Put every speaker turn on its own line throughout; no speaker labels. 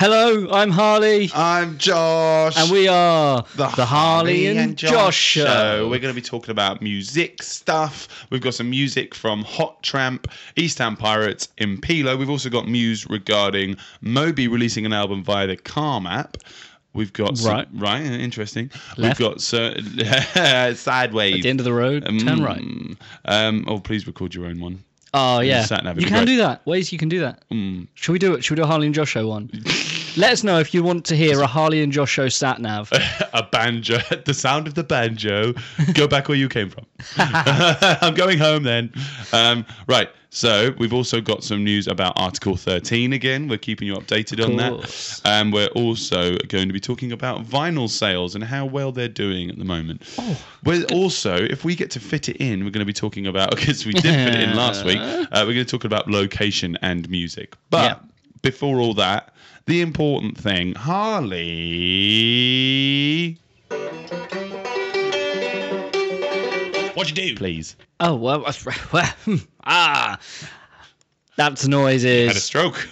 Hello, I'm Harley.
I'm Josh.
and we are the, Harley, and, Josh, show.
We're going to be talking about music stuff. We've got some music from Hot Tramp, East Town Pirates, Impilo. We've also got news regarding Moby releasing an album via the Calm app. We've got some,
Right.
right, interesting.
Left.
We've got so, sideways.
At the end of the road, turn right.
Mm, Um, oh, please record your own one.
Oh yeah,
sat nav would
you can
great.
do that. Ways you can do that.
Mm.
Should we do it? Should we do a Harley and Josh show one? Let us know if you want to hear a Harley and Josh show sat nav.
a banjo, the sound of the banjo. Go back where you came from. I'm going home then. Um, right. So we've also got some news about Article 13 again. We're keeping you updated on that. And we're also going to be talking about vinyl sales and how well they're doing at the moment.
Oh.
We're also, if we get to fit it in, we're going to be talking about because we did fit it in last week. Uh, we're going to talk about location and music. But
Yeah.
before all that, the important thing, Harley. What'd you do? Please.
Oh well, that's- well ah, that's noises.
Had a stroke.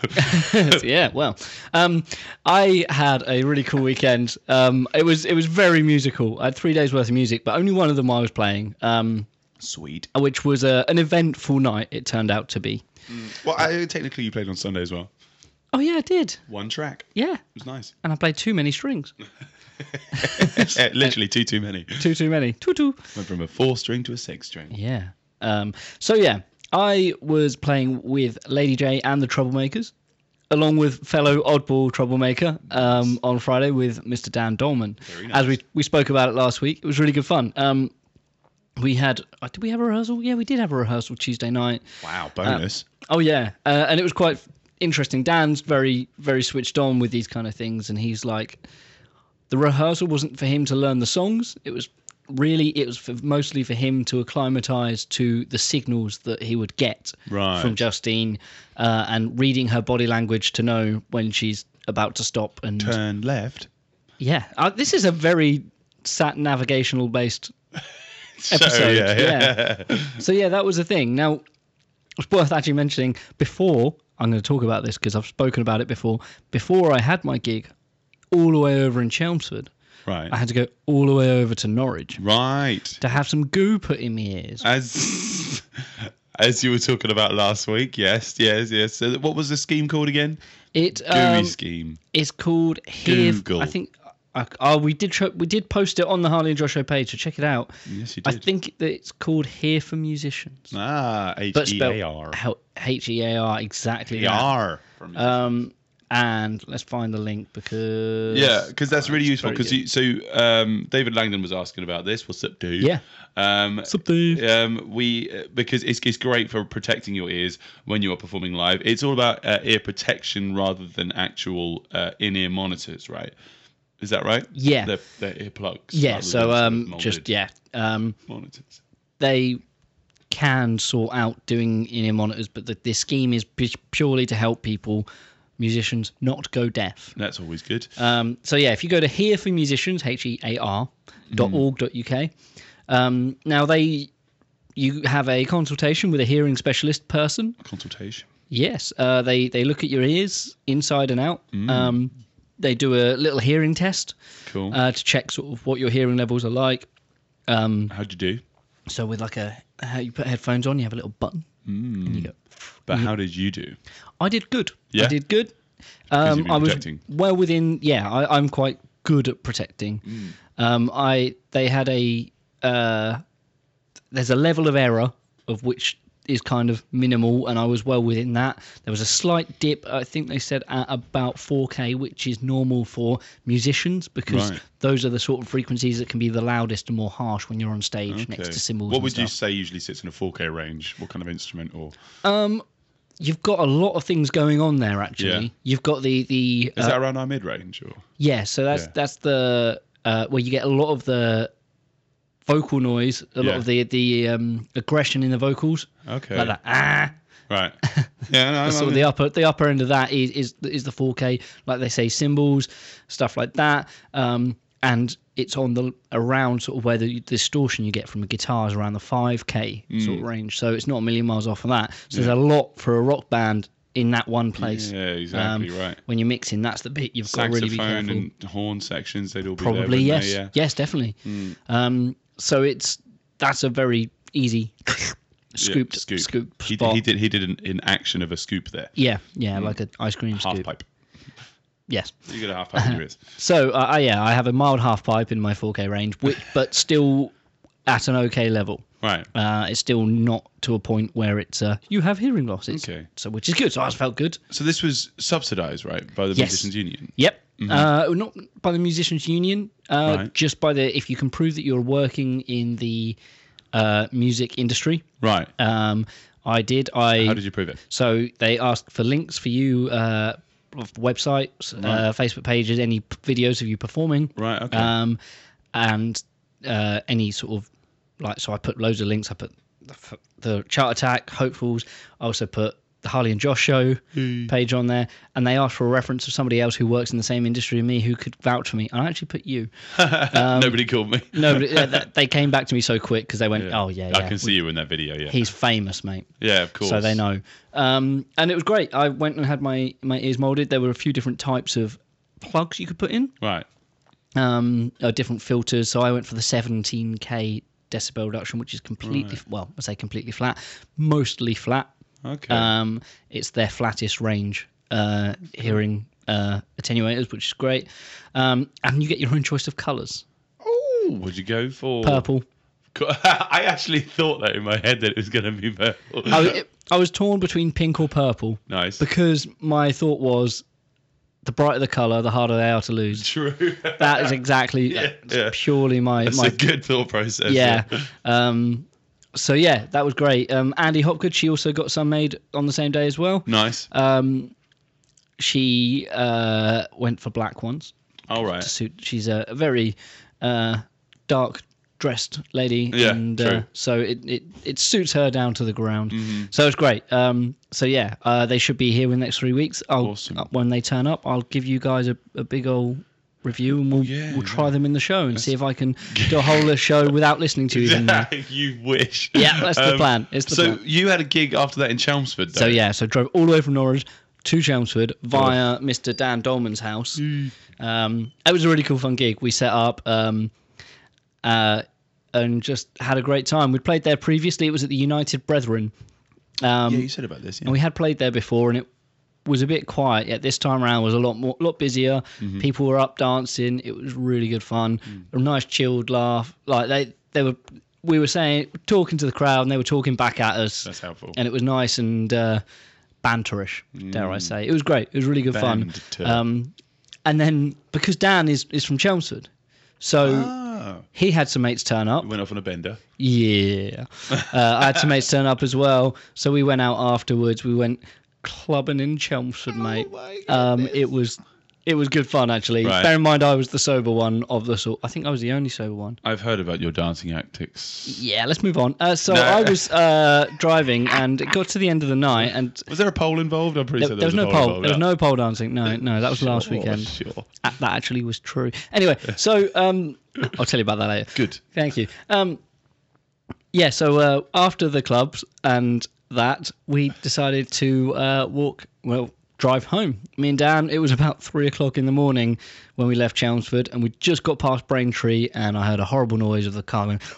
yeah, well, um, I had a really cool weekend. Um, it was it was very musical. I had three days worth of music, but only one of them I was playing, um,
Sweet.
which was a, an eventful night. It turned out to be.
Well, I, technically, you played on Sunday as well.
Oh yeah, I did.
One track.
Yeah,
It was nice.
and I played too many strings.
Literally too, too many.
Too too many. Too too.
Went from a four string to a six string.
Yeah. Um, so yeah, I was playing with Lady J and the Troublemakers, along with fellow oddball troublemaker um, on Friday with Mr. Dan Dolman.
Very
As we we spoke about it last week, it was really good fun. Um, we had uh, did we have a rehearsal? Yeah, we did have a rehearsal Tuesday night.
Wow, bonus.
Oh yeah, uh, and it was quite interesting. Dan's very very switched on with these kind of things, and he's like, the rehearsal wasn't for him to learn the songs. It was really it was for, mostly for him to acclimatize to the signals that he would get
Right.
from Justine, uh, and reading her body language to know when she's about to stop. And
Turn left.
yeah, uh, this is a very sat navigational based
So,
episode.
yeah, yeah.
so yeah, that was the thing. Now, it's worth actually mentioning before I'm going to talk about this because I've spoken about it before. Before I had my gig, all the way over in Chelmsford,
right.
I had to go all the way over to Norwich
right.
to have some goo put in my ears.
As as you were talking about last week, yes, yes, yes. So what was the scheme called again?
It
Gooey
um,
scheme.
it's called Hear.
Google.
I think. Uh, oh, we did we did post it on the Harley and Joshua page, so check it out.
Yes, you did.
I think that it's called Hear for Musicians,
Ah, H E A R.
H E A R exactly.
AR. from-
Um, and let's find the link because
Yeah, because that's really useful. Because so um, David Langdon was asking about this. What's up, dude?
Yeah.
Um,
Sup, dude?
um, we uh, because it's, it's great for protecting your ears when you are performing live. It's all about uh, ear protection rather than actual uh, in-ear monitors, right? Is that right?
Yeah.
The, the earplugs.
yeah. So
than sort of
um, just yeah, um,
monitors.
they can sort out doing in-ear monitors, but the, the scheme is pu- purely to help people, musicians, not go deaf.
That's always good.
Um, so yeah, if you go to Hear for Musicians, H E A R dot org dot uk. Um, now they, you have a consultation with a hearing specialist person.
Consultation.
Yes, uh, they they look at your ears inside and out. Um, they do a little hearing test
Cool.
uh, to check sort of what your hearing levels are like. Um,
How'd you do?
so with like a, uh, you put headphones on, you have a little button, and you go.
But how did you do?
I did good.
Yeah?
I did good. Um, I was
protecting.
well within. Yeah, I, I'm quite good at protecting.
Mm.
Um, I they had a uh, there's a level of error of which is kind of minimal, and I was well within that. There was a slight dip. I think they said at about 4K, which is normal for musicians because
Right.
those are the sort of frequencies that can be the loudest and more harsh when you're on stage next to cymbals.
What would you say usually sits in a 4K range? What kind of instrument or
Um, you've got a lot of things going on there. Actually,
Yeah.
you've got the the
is
uh,
that around our mid range or?
yeah. So that's
Yeah.
that's the uh, where you get a lot of the vocal noise, a lot of the the um, aggression in the vocals,
Okay.
like that ah,
Right. Yeah, no, I
of the upper the upper end of that is is is the 4K, like they say, cymbals, stuff like that. Um, and it's on the around sort of where the distortion you get from the guitars around the 5K
Mm.
sort of range. So it's not a million miles off of that. So there's a lot for a rock band in that one place.
Yeah, exactly right.
When you're mixing, that's the bit you've got to really be
Saxophone
careful.
and horn sections, they'd all be
Probably
there.
yes?
Yeah.
yes, definitely.
Mm.
Um, so it's that's a very easy scooped
Yeah, scoop.
scoop
He he did. He did an, an action of a scoop there.
Yeah, yeah, like an ice cream
Half
scoop.
pipe.
Yes.
You got a half pipe in your ears.
So uh, uh, yeah, I have a mild half pipe in my 4K range, which, but still at an okay level.
Right.
Uh, it's still not to a point where it's uh, you have hearing loss.
Okay.
So which is good. So I felt good.
So this was subsidised, right, by the
Yes.
Musicians Union.
Yep. Uh, not by the musicians union. Uh,
Mm-hmm. Right.
Just by the if you can prove that you're working in the uh, music industry.
Right.
Um, I did. I
How did you prove it?
So they asked for links for you, uh, of websites, uh, Facebook pages, any p- videos of you performing,
Right. Okay.
um, and uh, any sort of like. So I put loads of links. I put the, the Chart Attack, Hopefuls. I also put the Harley and Josh show page on there, and they asked for a reference of somebody else who works in the same industry as me who could vouch for me. And I actually put you.
Nobody called me.
No, but, uh, they came back to me so quick because they went, "Oh yeah,
I
yeah,
can see you in that video. Yeah.
he's famous, mate."
yeah, of course.
so they know. Um, and it was great. I went and had my my ears molded. There were a few different types of plugs you could put in,
Right.
um, uh, different filters. So I went for the 17k decibel reduction, which is completely well, I say completely flat, mostly flat.
Okay.
Um, it's their flattest range uh, hearing uh, attenuators, which is great. Um, and you get your own choice of colours:
oh, would you go for
purple.
I actually thought that in my head that it was going to be purple.
I, was- I was torn between pink or purple
nice.
because my thought was the brighter the colour, the harder they are to lose.
True.
That is exactly
Yeah, yeah.
purely my
That's
my
a good thought process.
yeah. Um, so yeah, that was great. Um, Andy Hopgood, she also got some made on the same day as well.
Nice.
Um, she uh, went for black ones
All right.
to suit. She's a, a very uh, dark dressed lady,
Yeah,
and uh, so it, it it suits her down to the ground.
Mm-hmm.
So it's great. Um, so yeah, uh, they should be here in the next three weeks. I'll
Awesome.
uh, when they turn up, I'll give you guys a, a big old review, and we'll
Yeah,
we'll try them in the show and see if I can do a whole show without listening to you.
you wish.
Yeah, that's the plan. It's the
so
plan.
you had a gig after that in Chelmsford. Though.
So yeah, so drove all the way from Norwich to Chelmsford via Mr. Dan Dolman's house. Um, it was a really cool, fun gig. We set up um, uh, and just had a great time. We'd played there previously. It was at the United Brethren, um,
Yeah, you said about this. Yeah.
and we had played there before, and it was a bit quiet. Yet this time around was a lot more, lot busier.
Mm-hmm.
People were up dancing. It was really good fun.
Mm.
A nice chilled laugh. Like they, they were. We were saying, talking to the crowd, and they were talking back at us
That's helpful.
and it was nice and uh, banterish, dare I say. It was great. It was really good fun. Um, and then because Dan is, is from Chelmsford, so
Oh,
he had some mates turn up.
went off on a bender.
Yeah, uh, I had some mates turn up as well. So we went out afterwards. We went clubbing in Chelmsford, mate.
Oh my
Um, it was it was good fun actually.
Right.
Bear in mind, I was the sober one of the sort. I think I was the only sober one.
I've heard about your dancing antics.
Yeah, let's move on. Uh, so
No.
I was uh, driving and it got to the end of the night and
Was there a pole involved? I'm pretty
There,
sure
there was
a
no pole.
involved,
There was no pole dancing. No, no, that was last weekend.
Sure.
That actually was true. Anyway, so um, I'll tell you about that later.
Good.
Thank you. Um, yeah. So uh, after the clubs and that, we decided to uh, walk. Well, drive home. Me and Dan. It was about three o'clock in the morning when we left Chelmsford, and we just got past Braintree, and I heard a horrible noise of the car going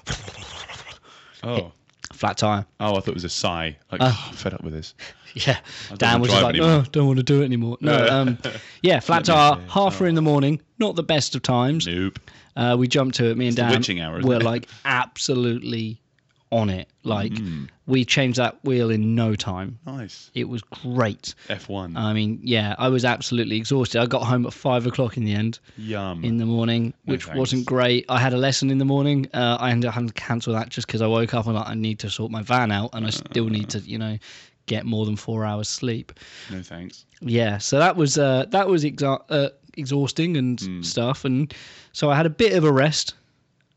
Oh.
flat tire.
Oh, I thought it was a sigh. Like,
Uh.
oh, I'm fed up with this.
Yeah, Dan was just like,
anymore.
"Oh, don't want to do it anymore." No, um, yeah, flat tire, half three in the morning, not the best of times.
Nope.
Uh, we jumped to it. Me and
the
Dan
witching hour,
were
it?
like absolutely on it. Like
Mm.
We changed that wheel in no time.
Nice.
It was great.
F1.
I mean, yeah, I was absolutely exhausted. I got home at five o'clock in the end
Yum.
in the morning,
No
which
thanks.
wasn't great. I had a lesson in the morning. Uh, I ended up having to cancel that just because I woke up and like, I need to sort my van out, and I still need to, you know, get more than four hours sleep.
no thanks.
Yeah, so that was uh, that was exa- uh, exhausting and
Hmm.
stuff, and so I had a bit of a rest,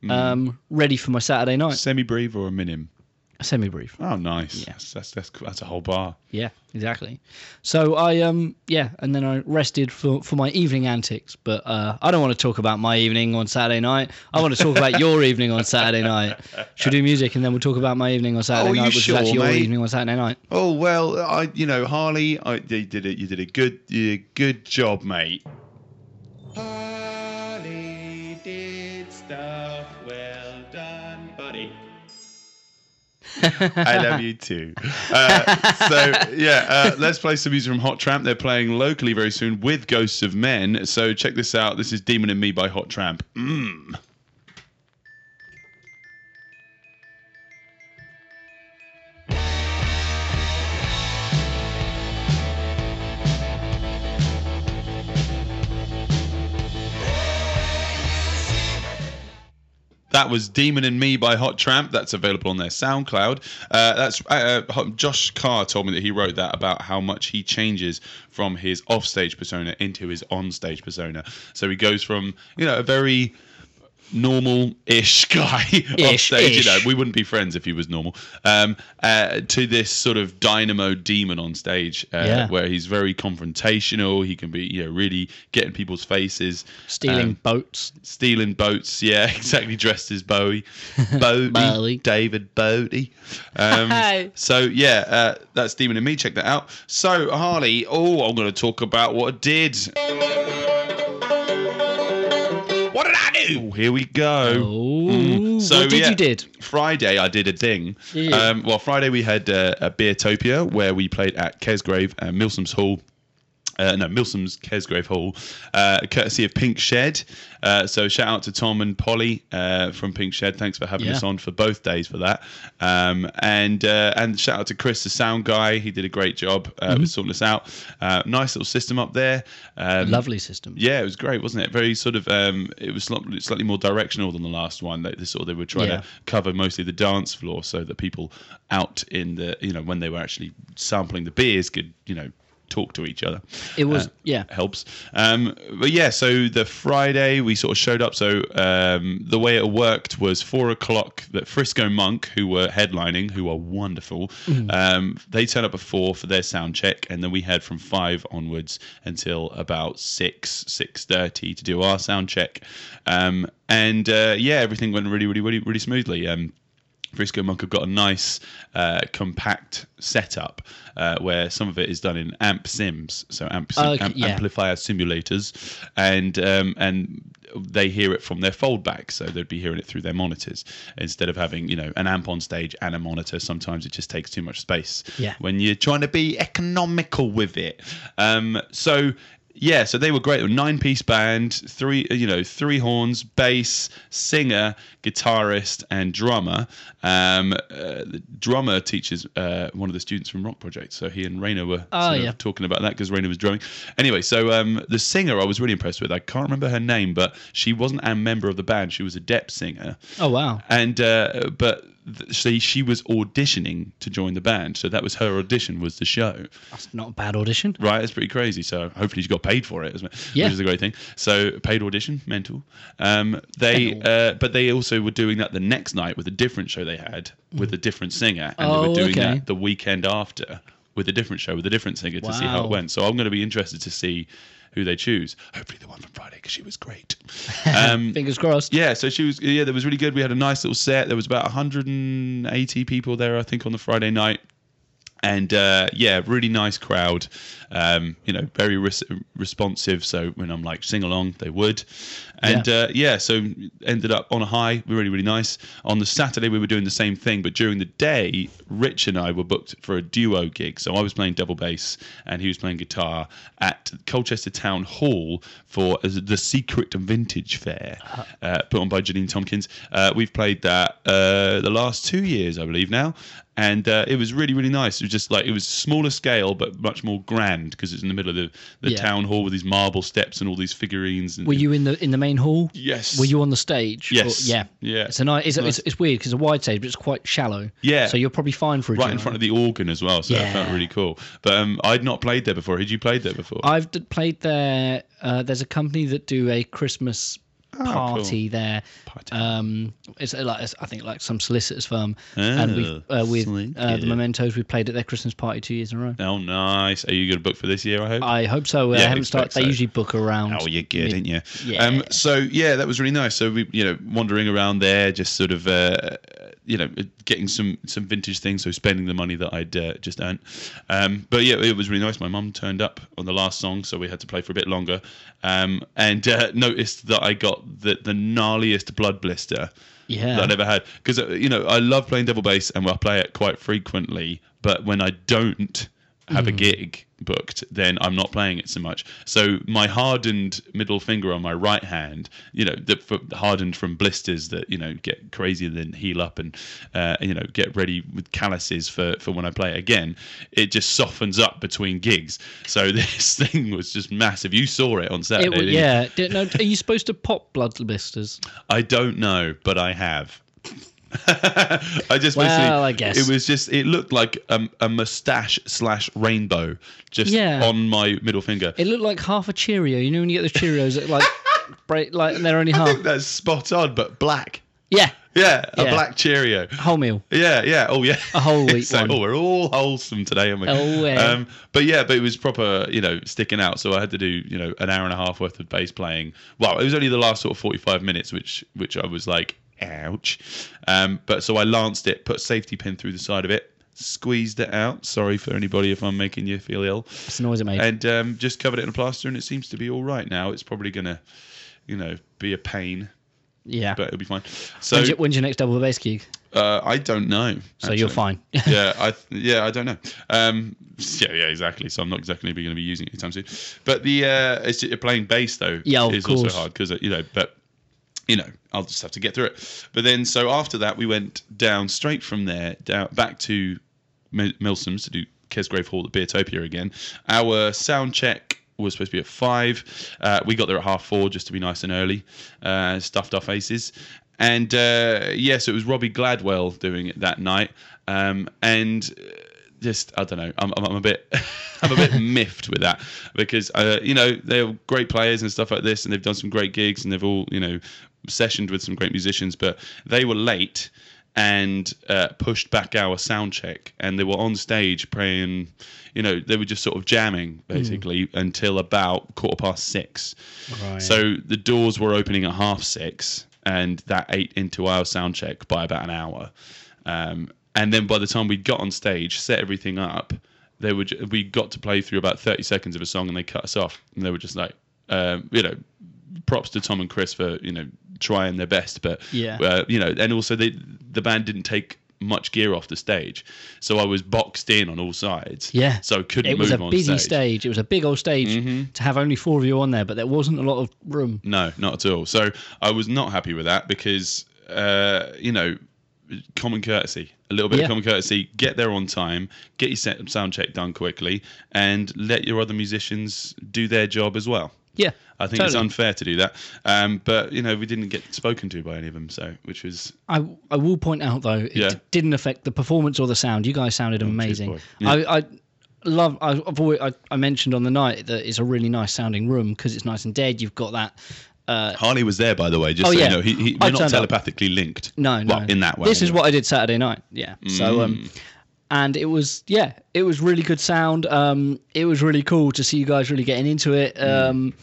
um, ready for my Saturday night.
Semibreve or a minim?
Semibreve.
Oh, nice. Yes, that's that's that's a whole bar.
Yeah, exactly. So I um yeah, and then I rested for for my evening antics. But uh, I don't want to talk about my evening on Saturday night. I want to talk about your evening on Saturday night. Should we do music and then we'll talk about my evening on Saturday
Oh, you
night, which
sure,
is actually your evening on Saturday night.
Oh well, I you know Harley, I you did it. You did a good, you did a good job, mate. Harley did stuff I love you too. Uh, so yeah, uh, let's play some music from Hot Tramp. They're playing locally very soon with Ghosts of Men. So check this out. This is Demon and Me by Hot Tramp. Mm. That was Demon and Me by Hot Tramp. That's available on their SoundCloud. Uh, that's uh, uh, Josh Carr told me that he wrote that about how much he changes from his offstage persona into his onstage persona. So he goes from you know a very normal-ish guy
Ish,
offstage. You know, we wouldn't be friends if he was normal. Um, uh, to this sort of dynamo demon on stage, uh,
Yeah.
where he's very confrontational. He can be you know really get in people's faces,
Stealing
Um,
boats.
stealing boats. Yeah, exactly. Dressed as Bowie, Bowie,
Bowie.
David Bowie. Um, so yeah, uh, that's Demon and Me. Check that out. So Harley, oh, I'm going to talk about what I did. What did I do? Here we go.
Oh,
So
what did
yeah,
you did?
Friday I did a thing.
Yeah.
Um, well, Friday we had uh, a Beertopia where we played at Kesgrave and Milsom's Hall. Uh, no, Milsom's Kesgrave Hall, uh, courtesy of Pink Shed. Uh, so shout out to Tom and Polly uh, from Pink Shed. Thanks for having
Yeah.
us on for both days for that. Um, and uh, and shout out to Chris, the sound guy. He did a great job uh,
Mm-hmm.
with sorting us out. Uh, nice little system up there. Um,
Lovely system.
yeah, it was great, wasn't it? Very sort of. Um, it was slightly, slightly more directional than the last one. They, they sort of they were trying
Yeah.
to cover mostly the dance floor, so that people out in the you know when they were actually sampling the beers could you know talk to each other.
It was
Uh,
yeah.
helps. Um, but yeah, so the Friday we sort of showed up. So um, the way it worked was four o'clock. That Frisco Monk, who were headlining, who are wonderful, um, they turned up at four for their sound check, and then we had from five onwards until about six six thirty to do our sound check. Um, and uh, yeah, everything went really really really really smoothly. Um, Frisco Monk have got a nice uh, compact setup uh, where some of it is done in amp sims, so amp, sim-
Okay,
amp-
yeah.
amplifier simulators, and um, and they hear it from their foldback, so they'd be hearing it through their monitors instead of having you know an amp on stage and a monitor. Sometimes it just takes too much space
Yeah.
when you're trying to be economical with it. Um, so yeah, so they were great. Nine piece band, three you know three horns, bass, singer, guitarist, and drummer. Um, uh, the drummer teaches uh, one of the students from Rock Project, so he and Raina were
Oh, yeah.
talking about that because Raina was drumming. Anyway, so um, the singer I was really impressed with. I can't remember her name, but she wasn't a member of the band. She was a dep singer
Oh wow.
and uh, but she she was auditioning to join the band, so that was her audition was the show.
That's not a bad audition.
Right, it's pretty crazy. So hopefully she got paid for it?
Yeah.
which is a great thing. So paid audition, mental. Um, they uh, but they also were doing that the next night with a different show they had with a different singer, and they
Oh,
were doing
okay.
that the weekend after with a different show with a different singer to see how it went. So I'm going to be interested to see who they choose. Hopefully the one from Friday because she was great. Um,
Fingers crossed.
yeah, so she was. Yeah, that was really good. We had a nice little set. There was about 180 people there, I think, on the Friday night, and uh, yeah, really nice crowd. Um, you know, very res- responsive. So when I'm like sing along, they would, and
Yeah.
uh, yeah, so ended up on a high. Really, really nice. On the Saturday, we were doing the same thing, but during the day, Rich and I were booked for a duo gig. So I was playing double bass, and he was playing guitar at Colchester Town Hall for the Secret Vintage Fair, uh, put on by Janine Tompkins. Uh, we've played that uh, the last two years, I believe now. And uh, it was really, really nice. It was just like it was smaller scale, but much more grand because it's in the middle of the, the
Yeah.
town hall with these marble steps and all these figurines. And,
Were you in the in the main hall?
Yes.
Were you on the stage?
Yes.
Or- yeah.
Yeah.
It's a nice. It's,
Nice.
it's, it's weird because it's a wide stage, but it's quite shallow.
Yeah.
So you're probably fine for a
right in front of the organ as well, so it felt really cool. But um, I'd not played there before. Had you played there before?
I've d- played there. Uh, there's a company that do a Christmas party there.
Oh, Party.
Um, it's like it's, I think like some solicitors firm, and we
Oh,
uh, with uh, the. Mementos. We played at their Christmas party two years in a row.
Oh, nice. Are you going to book for this year? I hope.
I hope so. Uh,
Yeah,
I haven't started. They usually book around.
Oh, you're good,
mid-
ain't you?
Yeah.
Um, so yeah, that was really nice. So we, you know, wandering around there, just sort of, uh, you know, getting some some vintage things. So spending the money that I'd uh, just earned. Um, but yeah, it was really nice. My mum turned up on the last song, so we had to play for a bit longer. Um, and uh, noticed that I got the the gnarliest blood blister
Yeah.
that I've ever had. Because you know, I love playing double bass, and I play it quite frequently. But when I don't have a
Mm.
gig booked, then I'm not playing it so much. So my hardened middle finger on my right hand, you know, the, for, hardened from blisters that you know get crazy and then heal up and uh, you know get ready with calluses for for when I play it again. It just softens up between gigs. So this thing was just massive. You saw it on Saturday. you?
yeah. No, are you supposed to pop blood blisters?
I don't know, but I have. I just
Well,
basically,
I guess.
it was just it looked like a, a mustache slash rainbow just
Yeah.
on my middle finger.
It looked like half a Cheerio. You know when you get the Cheerios that like break like and they're only
I
half.
think that's spot on, but black.
Yeah,
Yeah, a
Yeah.
black Cheerio.
whole meal.
Yeah, yeah. Oh, yeah.
A whole wheat
so,
one.
Oh, we're all wholesome today, aren't we?
Oh, yeah.
Um, but yeah, but it was proper, you know, sticking out. So I had to do, you know, an hour and a half worth of bass playing. Well, it was only the last sort of forty-five minutes, which which I was like, ouch. Um, but so I lanced it, put a safety pin through the side of it, squeezed it out. Sorry for anybody if I'm making you feel ill.
It's the noise it made.
And um, just covered it in a plaster, and it seems to be all right now. It's probably gonna, you know, be a pain,
yeah.
but it'll be fine. So
when's, your, when's your next double bass gig?
uh, I don't know.
So you're fine.
yeah, I yeah, I don't know. Um, yeah, yeah, exactly. So I'm not exactly going to be using it anytime soon. But the uh, it's playing bass though
Yeah,
is also hard because you know, but you know, I'll just have to get through it. But then, so after that, we went down straight from there down back to Mil- Milsom's to do Kesgrave Hall at Beertopia again. Our sound check was supposed to be at five. Uh, we got there at half four just to be nice and early. Uh, stuffed our faces. And uh, yes, it was Robbie Gladwell doing it that night. Um, and uh, just I don't know. I'm, I'm, I'm a bit I'm a bit miffed with that because uh, you know they're great players and stuff like this, and they've done some great gigs, and they've all you know sessioned with some great musicians, but they were late and uh, pushed back our sound check, and they were on stage playing. You know, they were just sort of jamming basically until about quarter past six.
Right.
So the doors were opening at half six, and that ate into our sound check by about an hour. Um, and then by the time we got on stage, set everything up, they were we got to play through about thirty seconds of a song, and they cut us off. And they were just like, um, you know, props to Tom and Chris for you know trying their best, but
Yeah.
uh, you know, and also they the band didn't take much gear off the stage, so I was boxed in on all sides.
Yeah.
so couldn't
it was
move
a
on
busy
stage.
stage. It was a big old stage
Mm-hmm.
to have only four of you on there, but there wasn't a lot of room.
No, not at all. So I was not happy with that because, uh, you know, common courtesy, a little bit
Yeah.
of common courtesy. Get there on time, get your sound check done quickly, and let your other musicians do their job as well.
Yeah,
I think it's unfair to do that. Um, but you know, we didn't get spoken to by any of them, so which was
I I will point out though, it
Yeah.
didn't affect the performance or the sound. You guys sounded amazing.
Yeah.
I, I love. I, I've always, I, I mentioned on the night that it's a really nice sounding room because it's nice and dead. You've got that. Uh,
Harley was there, by the way. Just
Oh,
so
yeah.
you know, he, he, we're not
turned up.
telepathically linked.
no, no,
well, in that way.
This is what I did Saturday night. Yeah. So
Mm.
um, and it was yeah, it was really good sound. Um, it was really cool to see you guys really getting into it.
Mm.
Um,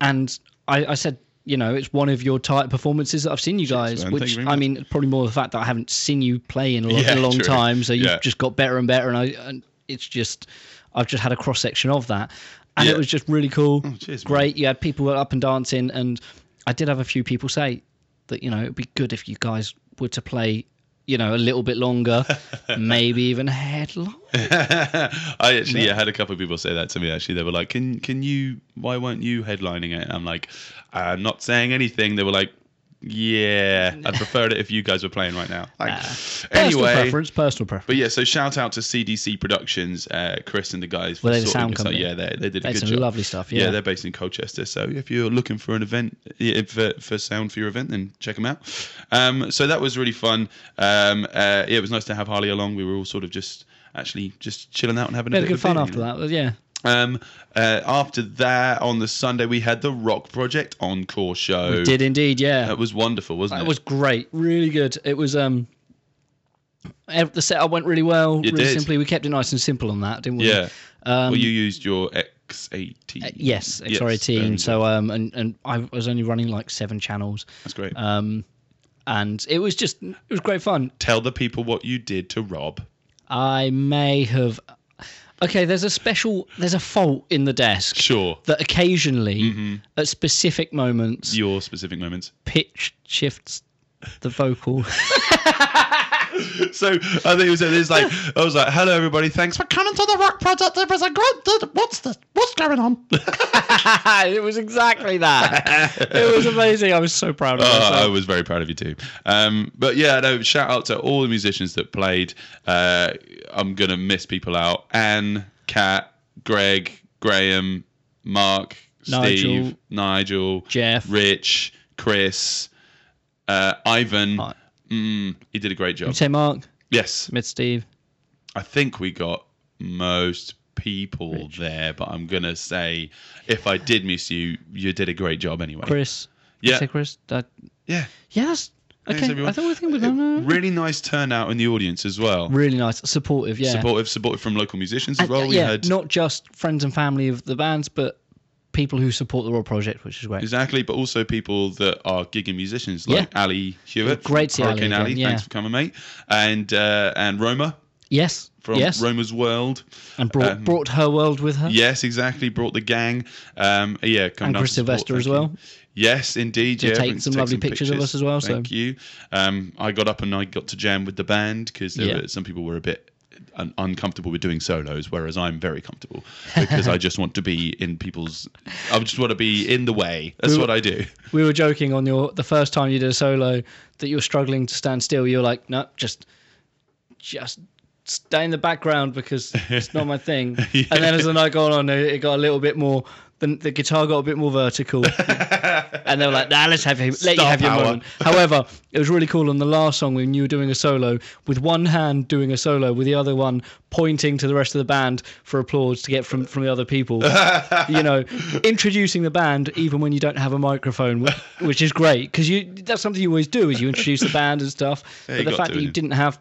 and I, I said. You know, it's one of your tight performances that I've seen you guys.
man.
Which
you
I mean, probably more the fact that I haven't seen you play in a, lo-
Yeah,
in a long time. So you've
Yeah.
just got better and better, and I and it's just I've just had a cross section of that, and
Yeah.
it was just really cool.
Oh, cheers, man.
Great. You had people up and dancing, and I did have a few people say that you know it'd be good if you guys were to play. You know, a little bit longer, maybe even headline.
I actually yeah, had a couple of people say that to me. Actually, they were like, "Can can you? Why weren't you headlining it?" And I'm like, "I'm not saying anything." They were like, "Yeah, I'd prefer it if you guys were playing right now." Like,
Personal
anyway,
preference. Personal preference.
but yeah, so shout out to CDC Productions, uh, Chris and the guys. For
Were they the sound
this out.
company?
Yeah, they, they did a
They
good
some
job.
lovely stuff, yeah.
they're based in Colchester. So if you're looking for an event for, for sound for your event, then check them out. Um, so that was really fun. Um, uh, yeah, it was nice to have Harley along. We were all sort of just actually just chilling out and having
We
a
had
bit
good
of
fun
beer,
after
you know?
that. Yeah,
Um, uh, after that, on the Sunday, we had the Rock Project Encore show.
We did indeed, yeah.
That was wonderful, wasn't
It
it?
was great, really good. It was um, the setup went really well.
It
really
did.
simply, we kept it nice and simple on that, didn't we?
Yeah.
Um,
well, you used your X18.
uh, yes,
Yes,
XR18.
very
so um, and and I was only running like seven channels.
that's great.
Um, and it was just it was great fun.
Tell the people what you did to Rob.
I may have. Okay, there's a special, there's a fault in the desk
Sure.
that occasionally,
Mm-hmm.
at specific moments,
Your specific moments.
pitch shifts the vocal.
So I think it was, it was like I was like, "Hello, everybody! Thanks for coming to the Rock Project. It was a great. What's this? What's going on?"
it was exactly that. it was amazing. I was so proud of
Oh, I was very proud of you too. Um, but yeah, no, shout out to all the musicians that played. Uh, I'm gonna miss people out. Anne, Kat, Greg, Graham, Mark,
Nigel.
Steve, Nigel,
Jeff.
Rich, Chris, uh, Ivan. Mm, he did a great job.
You say Mark,
Yes,
Smith, Steve.
I think we got most people there, but I'm gonna say if I did miss you, you did a great job anyway.
Chris.
Yeah.
Say Chris. That,
Yeah.
yes.
Thanks,
Okay.
everyone.
I thought we think we're done.
Really nice turnout in the audience as well.
Really nice, supportive. Yeah.
Supportive, supportive from local musicians as
And,
well.
uh,
We
yeah.
had
Not just friends and family of the bands, but people who support the Rock Project, which is great.
exactly, but also people that are gigging musicians like
Yeah.
Ali Hewitt,
Great to see Ali
Ali.
yeah.
Thanks for coming, mate. And uh, and Roma
Yes.
from
yes.
Roma's World.
and brought
um,
brought her world with her.
Yes, exactly. Brought the gang. Um, yeah, come
And Chris
support,
Sylvester as
you.
well.
Yes, indeed.
To
yeah,
take some lovely pictures of us as well, so-
Thank you. Um, I got up and I got to jam with the band because
Yeah.
some people were a bit uncomfortable with doing solos, whereas I'm very comfortable because I just want to be in people's. I just want to be in the way. That's
We were-
what I do.
We were joking on your the first time you did a solo that you were struggling to stand still. You're like, no, just just stay in the background because it's not my thing. And then as the night got on, it got a little bit more. The, the guitar got a bit more vertical, and they were like, "Nah, let's have him, let you have your moment." However, it was really cool on the last song when you were doing a solo with one hand doing a solo, with the other one pointing to the rest of the band for applause to get from from the other people. you know, introducing the band even when you don't have a microphone, wh- which is great because you that's something you always do is you introduce the band and stuff.
Yeah,
but the fact that you didn't have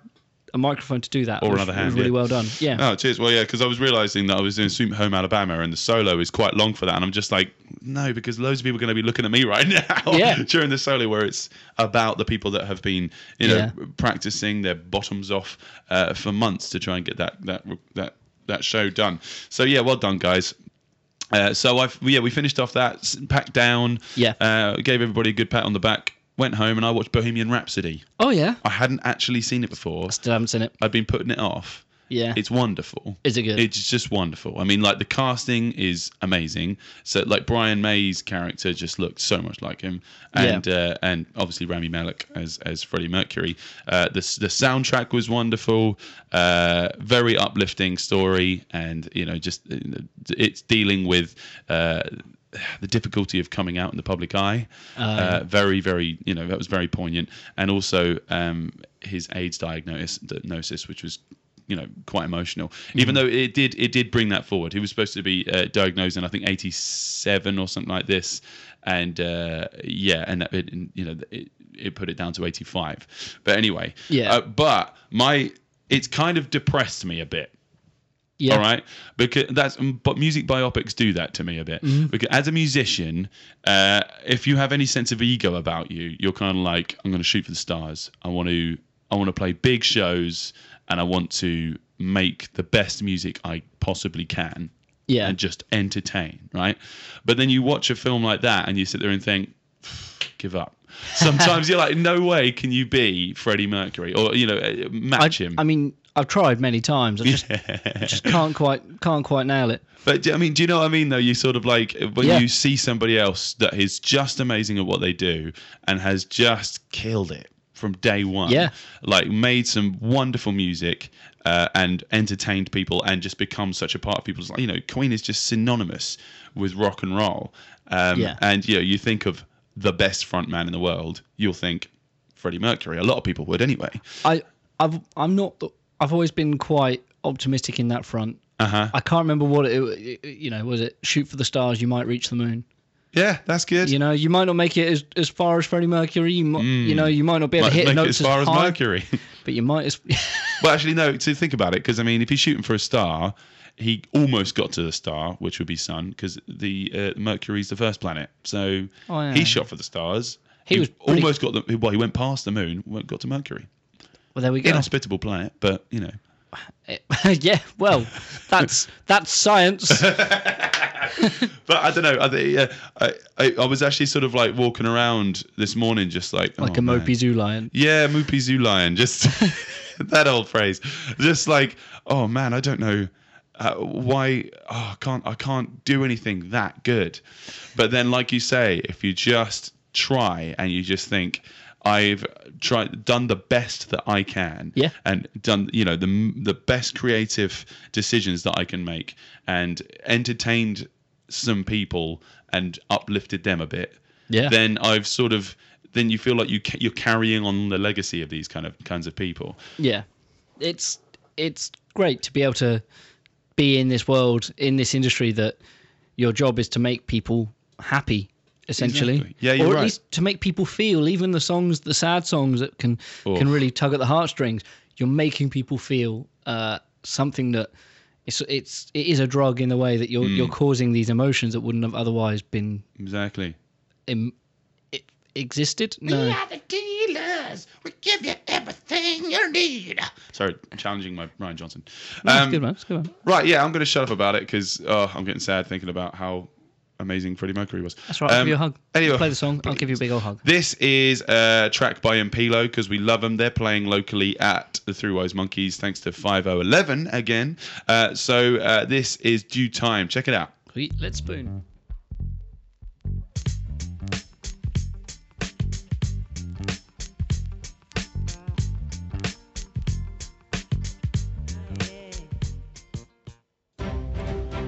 a microphone to do that
Or another hand,
really
yeah.
well done. Yeah.
Oh, cheers. Well, yeah, because I was realizing that I was doing Sweet Home Alabama and the solo is quite long for that. And I'm just like, no, because loads of people are going to be looking at me right now
Yeah.
during the solo where it's about the people that have been, you know,
Yeah.
practicing their bottoms off uh, for months to try and get that, that, that, that show done. So, yeah, well done, guys. Uh, so I've, yeah we finished off that packed down
Yeah.
uh, gave everybody a good pat on the back went home and I watched Bohemian Rhapsody
Oh yeah.
I hadn't actually seen it before I
Still haven't seen it.
I'd been putting it off
Yeah.
it's wonderful.
Is it good?
It's just wonderful. I mean, like the casting is amazing. So, like Brian May's character just looked so much like him, and uh, and obviously Rami Malek as as Freddie Mercury. Uh, the the soundtrack was wonderful. Uh, very uplifting story, and you know, just uh, it's dealing with. Uh, the difficulty of coming out in the public eye, uh, very, very, you know, that was very poignant, and also um, his AIDS diagnosis, diagnosis, which was you know quite emotional. Even though it did it did bring that forward. He was supposed to be uh, diagnosed in i think 87 or something like this. And uh, yeah and that- it, you know it, it put it down to 85 but anyway
Yeah.
uh, but my it's kind of depressed me a bit
yeah.
all right, because that's um, but music biopics do that to me a bit.
Mm-hmm.
Because as a musician, uh, if you have any sense of ego about you, you're kind of like, I'm going to shoot for the stars. I want to, I want to play big shows, and I want to make the best music I possibly can,
Yeah.
and just entertain, right? But then you watch a film like that, and you sit there and think, give up. Sometimes you're like, no way can you be Freddie Mercury, or you know, uh,
I,
match him.
I mean, I've tried many times. I just, I just can't quite, can't quite nail it.
But I mean, do you know what I mean? Though you sort of like when
Yeah.
you see somebody else that is just amazing at what they do and has just killed it from day one.
Yeah.
like made some wonderful music uh, and entertained people and just become such a part of people's. You know, Queen is just synonymous with rock and roll. Um,
Yeah.
and you know, you think of the best frontman in the world, you'll think Freddie Mercury. A lot of people would anyway.
I, I've, I'm not. I've always been quite optimistic in that front.
Uh huh.
I can't remember what it, you know. Was it shoot for the stars? You might reach the moon.
Yeah, that's good.
You know, you might not make it as, as far as Freddie Mercury. You, might, you know, you might not be able
Might
to hit
make it as far as
high,
Mercury.
but you might as.
well, actually, no. To think about it, because I mean, if he's shooting for a star, he almost got to the star, which would be Sun, because the uh, Mercury's the first planet. So
Oh, yeah.
he shot for the stars.
He was pretty-
almost got the. Well, he went past the moon, got to Mercury.
Well, there we go.
Inhospitable planet, but you know.
yeah, well, that's that's science.
But I don't know. I, think, yeah, I, I, I was actually sort of like walking around this morning, just like
like
oh,
a
man.
mopey zoo lion.
Yeah, Moopy Zoo Lion. Just that old phrase. Just like, oh man, I don't know uh, why. Oh, I can't. I can't do anything that good. But then, like you say, if you just try and you just think. I've tried, done the best that I can,
Yeah.
and done, you know, the the best creative decisions that I can make, and entertained some people and uplifted them a bit
Yeah.
then I've sort of then you feel like you ca- you're carrying on the legacy of these kind of kinds of people.
Yeah, it's it's great to be able to be in this world in this industry that your job is to make people happy essentially
Exactly. Yeah,
or
you're or
at
right.
least to make people feel even the songs the sad songs that can
Oh.
can really tug at the heartstrings you're making people feel uh, something that it's it's it is a drug in the way that you're
Hmm.
you're causing these emotions that wouldn't have otherwise been
Exactly.
Im- it existed no
are the dealers. We give you everything you need.
Sorry, I'm challenging my Ryan Johnson.
That's
Um,
good man that's good man
right, yeah, I'm going to shut up about it because oh, I'm getting sad thinking about how amazing Freddie Mercury was.
that's right I'll
Um,
give you a hug
Anyway,
play the song I'll give you a big old hug
This is a track by Impilo because we love them. They're playing locally at the Three Wise Monkeys thanks to 5011 again. Uh, so uh, this is Due Time. Check it out.
Let's spoon.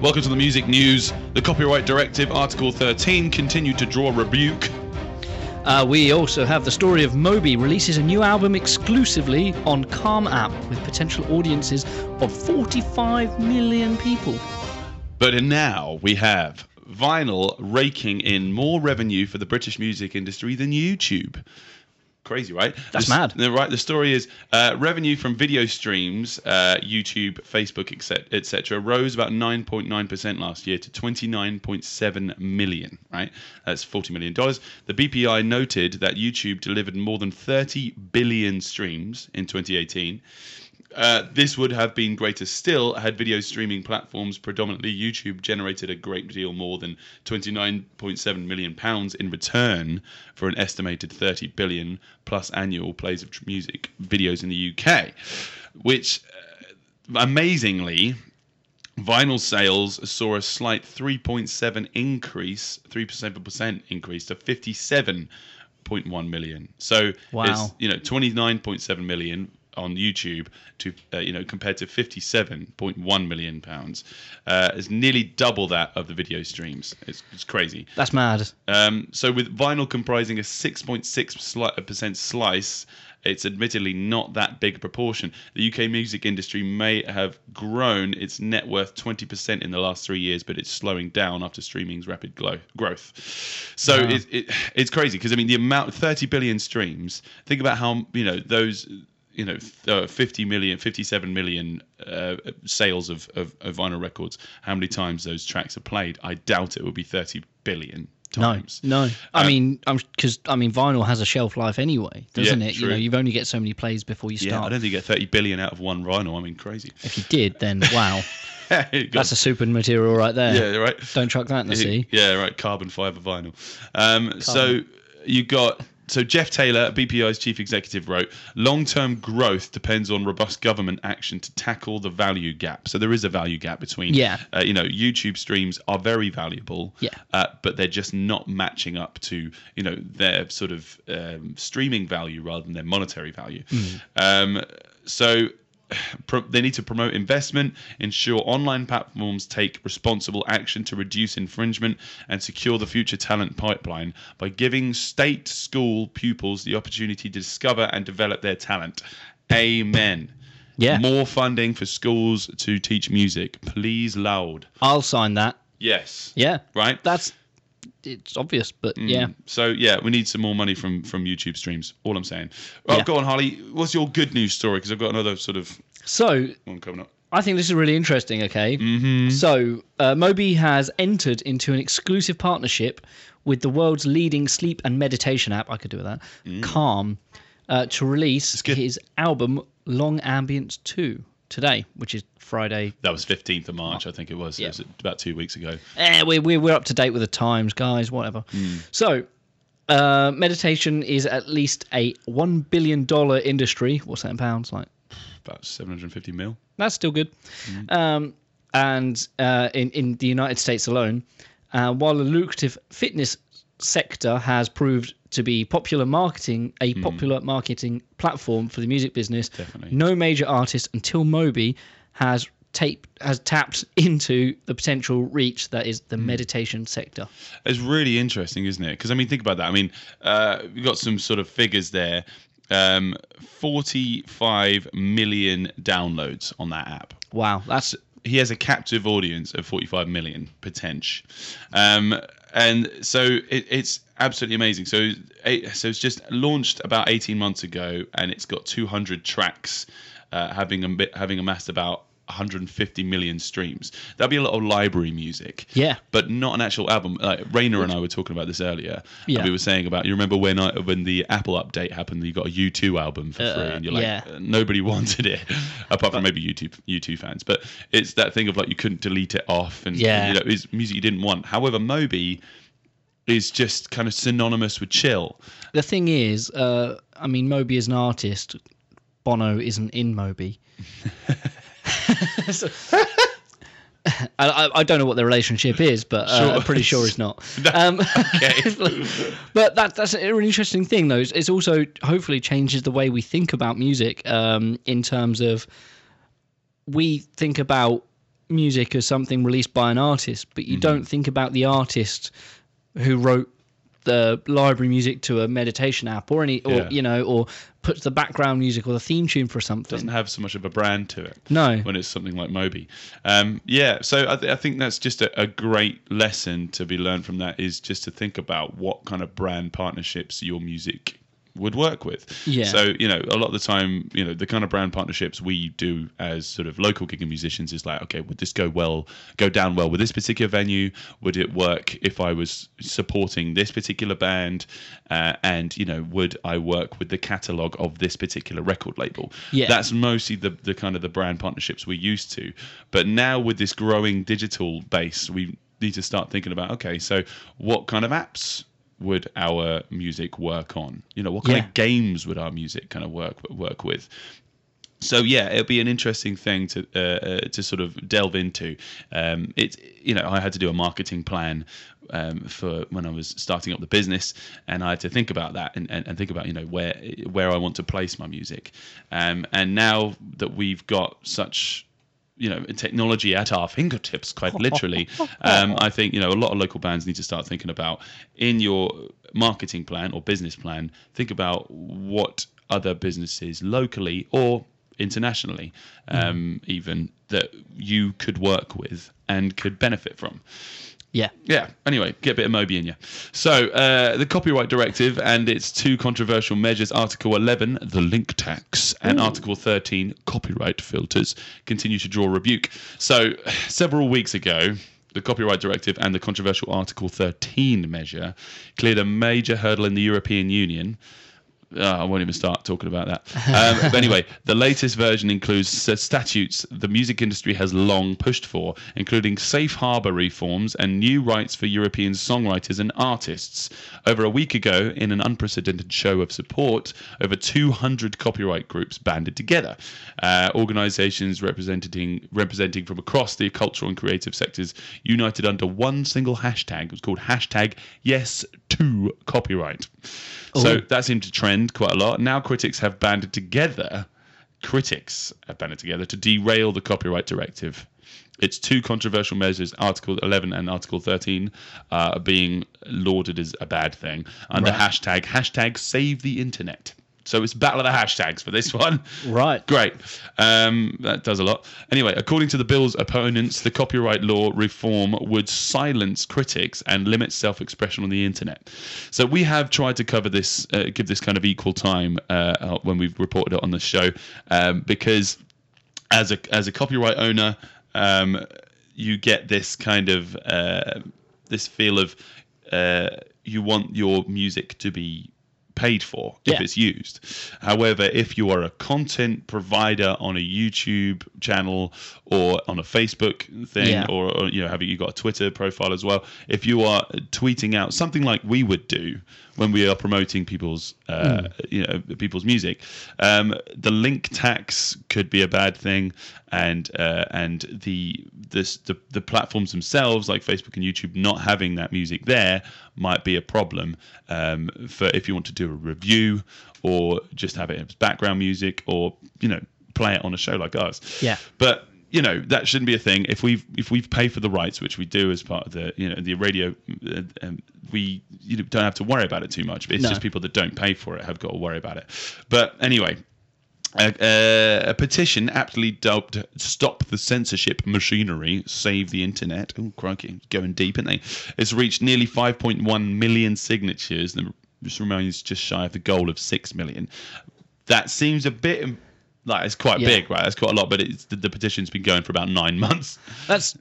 Welcome to the music news. The Copyright Directive, Article 13, continued to draw rebuke.
Uh, we also have the story of Moby releases a new album exclusively on Calm app with potential audiences of 45 million people.
But now we have vinyl raking in more revenue for the British music industry than YouTube. Crazy, right?
That's
The
mad.
the- Right. The story is uh, revenue from video streams, uh, YouTube, Facebook, etc., etc., rose about 9.9% last year to 29.7 million. Right. That's 40 million dollars. The BPI noted that YouTube delivered more than 30 billion streams in 2018. Uh, this would have been greater still had video streaming platforms, predominantly YouTube, generated a great deal more than 29.7 million pounds in return for an estimated 30 billion plus annual plays of music videos in the UK, which uh, amazingly vinyl sales saw a slight 3.7 increase 3% increase to 57.1 million so
Wow.
it's you know 29.7 million on YouTube to uh, you know compared to 57.1 million pounds uh, is nearly double that of the video streams it's, it's crazy
That's mad.
um, so with vinyl comprising a 6.6 percent slice, it's admittedly not that big a proportion. The UK music industry may have grown its net worth 20% in the last three years, but it's slowing down after streaming's rapid glo- growth. So
Wow.
it, it, it's crazy because I mean the amount 30 billion streams. Think about how you know those you know uh, 50 million 57 million uh, sales of, of, of vinyl records how many times those tracks are played i doubt it would be 30 billion times
no. I
Um,
mean, because I mean, vinyl has a shelf life anyway, doesn't
Yeah,
it? You know, you've only get so many plays before you start.
yeah i don't think you get 30 billion out of one vinyl i mean crazy
if you did, then wow, that's a super material right there.
yeah right
Don't chuck that in the sea.
Yeah, right. Carbon fiber vinyl. Um, so you got so Geoff Taylor, BPI's chief executive, wrote: "Long-term growth depends on robust government action to tackle the value gap." So there is a value gap between,
Yeah.
uh, you know, YouTube streams are very valuable,
Yeah.
uh, but they're just not matching up to you know their sort of um, streaming value rather than their monetary value.
Mm.
Um, so they need to promote investment, ensure online platforms take responsible action to reduce infringement, and secure the future talent pipeline by giving state school pupils the opportunity to discover and develop their talent. Amen.
Yeah.
More funding for schools to teach music. Please, loud.
I'll sign that.
Yes.
Yeah.
Right?
That's it's obvious, but yeah.
So yeah, we need some more money from from YouTube streams. All I'm saying. Oh,
Yeah.
go on, Harley. What's your good news story? Because I've got another sort of
So
one coming up.
I think this is really interesting. Okay, mm-hmm. so uh, Moby has entered into an exclusive partnership with the world's leading sleep and meditation app. I could do with that. Calm, uh, to release his album Long Ambients Two today, which is Friday.
That was 15th of March, I think it was.
Yeah.
It was about two weeks ago.
Eh, we're, we're we're up to date with the times, guys. Whatever. So. Uh, meditation is at least a one billion dollar industry. What's that in pounds? Like
About 750 mil.
That's still good. Um, and uh, in in the United States alone, uh, while the lucrative fitness sector has proved to be popular marketing a popular marketing platform for the music business,
Definitely.
no major artist until Moby has taped has tapped into the potential reach that is the meditation sector.
It's really interesting, isn't it? Because I mean, think about that. I mean, uh, we got some sort of figures there. Um, 45 million downloads on that app.
Wow, that's
He has a captive audience of 45 million potential. Um, and so it, it's absolutely amazing. So, so it's just launched about 18 months ago, and it's got 200 tracks, uh, having a having amassed about 150 million streams. That'd be a lot of library music.
Yeah.
But not an actual album. Like Rainer and I were talking about this earlier.
Yeah.
We were saying about you remember when I when the Apple update happened, you got a U2 album for free,
Uh,
and you're like,
yeah.
uh, nobody wanted it, apart from maybe YouTube U2 fans. But it's that thing of like you couldn't delete it off, and
Yeah.
you know, it's music you didn't want. However, Moby is just kind of synonymous with chill.
the thing is, uh, I mean, Moby is an artist. Bono isn't in Moby. So- I, I, don't know what the relationship is, but uh,
Sure.
I'm pretty sure it's not. Um, but that, that's an interesting thing, though. It's, it's also hopefully changes the way we think about music um, in terms of we think about music as something released by an artist, but you don't think about the artist who wrote the library music to a meditation app or any or
Yeah.
you know or puts the background music or the theme tune for something.
doesn't have so much of a brand to it.
No.
When it's something like Moby. Um, yeah, so I, th- I think that's just a, a great lesson to be learned from that is just to think about what kind of brand partnerships your music would work with.
Yeah.
So, you know, a lot of the time, you know, the kind of brand partnerships we do as sort of local gigging musicians is like, okay, would this go well, go down well with this particular venue? Would it work if I was supporting this particular band? Uh, and, you know, would I work with the catalogue of this particular record label?
Yeah.
That's mostly the, the kind of the brand partnerships we're used to. But now with this growing digital base, we need to start thinking about, okay, so what kind of apps would our music work on? You know, what kind
Yeah.
of games would our music kind of work work with? So yeah, it'll be an interesting thing to uh, uh, to sort of delve into. Um, it's you know I had to do a marketing plan um, for when I was starting up the business, and I had to think about that and, and, and think about you know where where I want to place my music. Um, and now that we've got such you know technology at our fingertips quite literally. Um, i think you know a lot of local bands need to start thinking about in your marketing plan or business plan think about what other businesses locally or internationally um, even that you could work with and could benefit from
Yeah.
yeah. Anyway, get a bit of Moby in you. So, uh, the copyright directive and its two controversial measures, Article 11, the link tax, and Article 13, copyright filters, continue to draw rebuke. So, several weeks ago, the copyright directive and the controversial Article 13 measure cleared a major hurdle in the European Union. Uh, I won't even start talking about that. Um, but anyway, the latest version includes statutes the music industry has long pushed for, including safe harbour reforms and new rights for European songwriters and artists. Over a week ago, in an unprecedented show of support, over 200 copyright groups banded together. Uh, organisations representing representing from across the cultural and creative sectors united under one single hashtag. It was called hashtag Yes to Copyright. So that seemed to trend quite a lot. Now critics have banded together. Critics have banded together to derail the copyright directive. Its two controversial measures, Article 11 and Article 13, uh, are being lauded as a bad thing under hashtag hashtag Save the Internet. So it's battle of the hashtags for this one.
Right.
Great. Um, that does a lot. Anyway, according to the bill's opponents, the copyright law reform would silence critics and limit self-expression on the internet. So we have tried to cover this, uh, give this kind of equal time uh, uh, when we've reported it on the show, um, because as a as a copyright owner, um, you get this kind of uh, this feel of uh, you want your music to be paid for if
Yeah.
it's used. However, if you are a content provider on a YouTube channel or on a Facebook thing,
Yeah.
or, or you know, have you got a Twitter profile as well? If you are tweeting out something like we would do when we are promoting people's, uh, you know, people's music, um, the link tax could be a bad thing, and uh, and the this the, the platforms themselves like Facebook and YouTube not having that music there might be a problem um, for if you want to do a review or just have it as background music or you know play it on a show like ours.
Yeah.
But you know that shouldn't be a thing. If we've if we've paid for the rights, which we do as part of the you know the radio, uh, um, we you know, don't have to worry about it too much. But it's
No.
just people that don't pay for it have got to worry about it. But anyway. A, a, a petition aptly dubbed "Stop the Censorship Machinery, Save the Internet." Oh, crikey, going deep, isn't they? It's reached nearly 5.1 million signatures, and this remains just shy of the goal of six million. That seems a bit like it's quite
Yeah.
big, right? That's quite a lot, but it's the, the petition's been going for about nine months.
That's,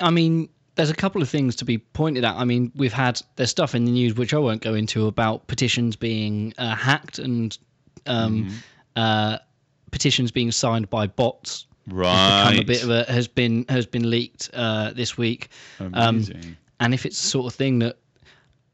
I mean, there's a couple of things to be pointed out. I mean, we've had there's stuff in the news which I won't go into about petitions being uh, hacked and um,
Mm-hmm.
uh, petitions being signed by bots.
Right.
Become a bit of a has been has been leaked uh, this week. Um,
Amazing.
and if it's the sort of thing that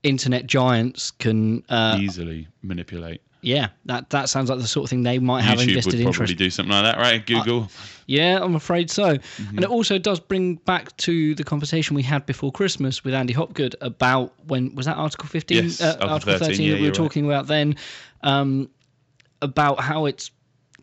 internet giants can, uh,
Easily manipulate.
yeah, that that sounds like the sort of thing they might have
YouTube
invested
would probably
interest.
do something like that, right? Google.
Yeah, I'm afraid so.
Mm-hmm.
And it also does bring back to the conversation we had before Christmas with Andy Hopgood about when was that Article 15?
Yes,
uh,
Article
Article
13,
13,
yeah,
that we were
you're right.
talking about then, um, about how it's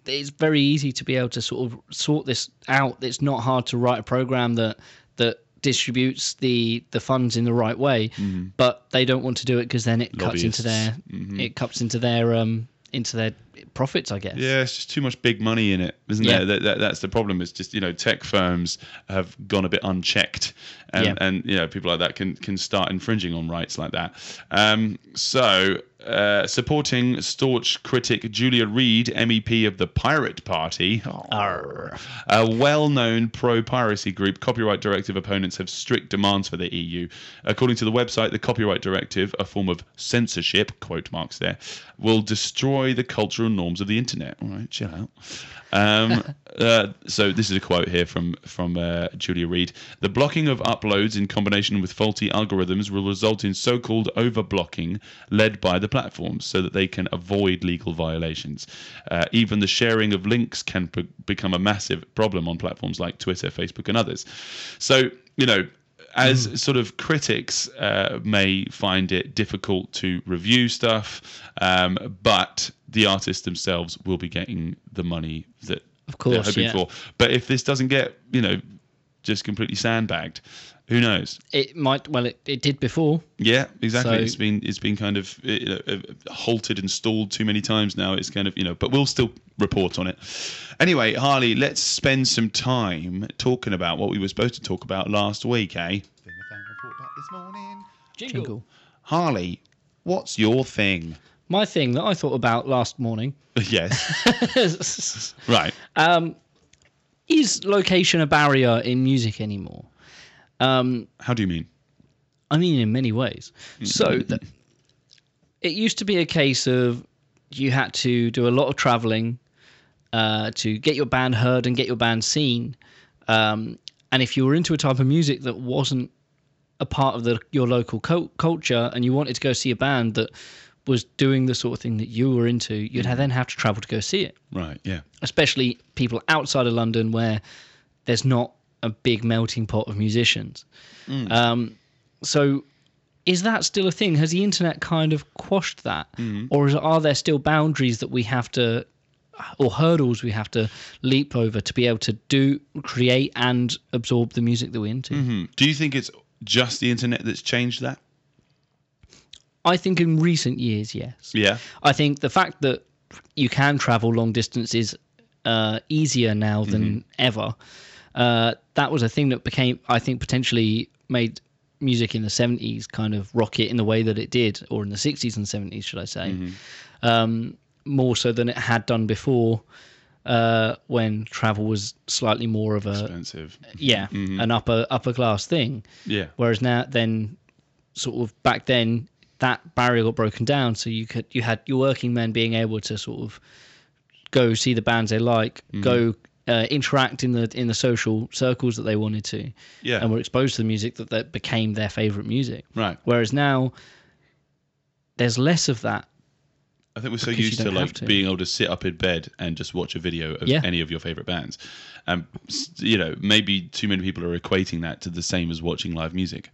it's very easy to be able to sort of sort this out. It's not hard to write a program that that distributes the the funds in the right way, but they don't want to do it because then it cuts into their
Mm-hmm.
it cuts into their um into their profits, I guess.
Yeah, it's just too much big money in it, isn't
Yeah.
there? That, that, that's the problem. It's just you know tech firms have gone a bit unchecked, and
Yeah.
and you know people like that can can start infringing on rights like that. Um, so. Uh, supporting staunch critic Julia Reed, MEP of the Pirate Party, a well-known pro-piracy group, copyright directive opponents have strict demands for the EU. According to the website, the copyright directive, a form of censorship (quote marks there), will destroy the cultural norms of the internet. All right, chill out. Um, uh, so this is a quote here from from uh, Julia Reed. The blocking of uploads in combination with faulty algorithms will result in so-called overblocking led by the platforms, so that they can avoid legal violations. Uh, even the sharing of links can p- become a massive problem on platforms like Twitter, Facebook, and others. So you know. As sort of critics uh, may find it difficult to review stuff, um, but the artists themselves will be getting the money that
Of course,
they're hoping
yeah.
for. But if this doesn't get, you know, just completely sandbagged, who knows?
It might well it, it did before.
Yeah, exactly.
So-
it's been it's been kind of you know, uh, halted and stalled too many times now. It's kind of you know, but we'll still report on it. Anyway, Harley, let's spend some time talking about what we were supposed to talk about last week, eh?
Thing thing report back this morning.
Jingle.
Harley, what's your thing?
My thing that I thought about last morning
yes, right.
Um, is location a barrier in music anymore? Um,
How do you mean?
I mean, in many ways. So that it used to be a case of you had to do a lot of traveling uh, to get your band heard and get your band seen. Um, and if you were into a type of music that wasn't a part of the, your local cult- culture and you wanted to go see a band that was doing the sort of thing that you were into, you'd then have to travel to go see it.
Right. Yeah.
especially people outside of London where there's not a big melting pot of musicians. Um, so, is that still a thing? Has the internet kind of quashed that, or is, are there still boundaries that we have to, or hurdles we have to leap over to be able to do, create, and absorb the music that we're into?
Hmm. Do you think it's just the internet that's changed that?
I think in recent years, yes.
Yeah.
I think the fact that you can travel long distances uh, easier now than ever. Uh, that was a thing that became, I think, potentially made music in the 70s kind of rocket in the way that it did, or in the 60s and 70s, should I say, um, more so than it had done before. Uh, when travel was slightly more of a
Expensive.
yeah an upper upper class thing,
Yeah.
Whereas now, then, sort of back then, that barrier got broken down. So you could you had your working men being able to sort of go see the bands they like,
Mm-hmm.
go uh, interact in the in the social circles that they wanted to,
Yeah.
and were exposed to the music that, that became their favorite music.
Right.
Whereas now, there's less of that.
I think we're so used to like
to.
being able to sit up in bed and just watch a video of
Yeah.
any of your favorite bands. And s- you know, maybe too many people are equating that to the same as watching live music.